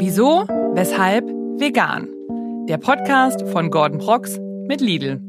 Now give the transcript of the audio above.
Wieso? Weshalb? Vegan. Der Podcast von Gordon Prox mit Lidl.